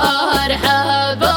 ارحب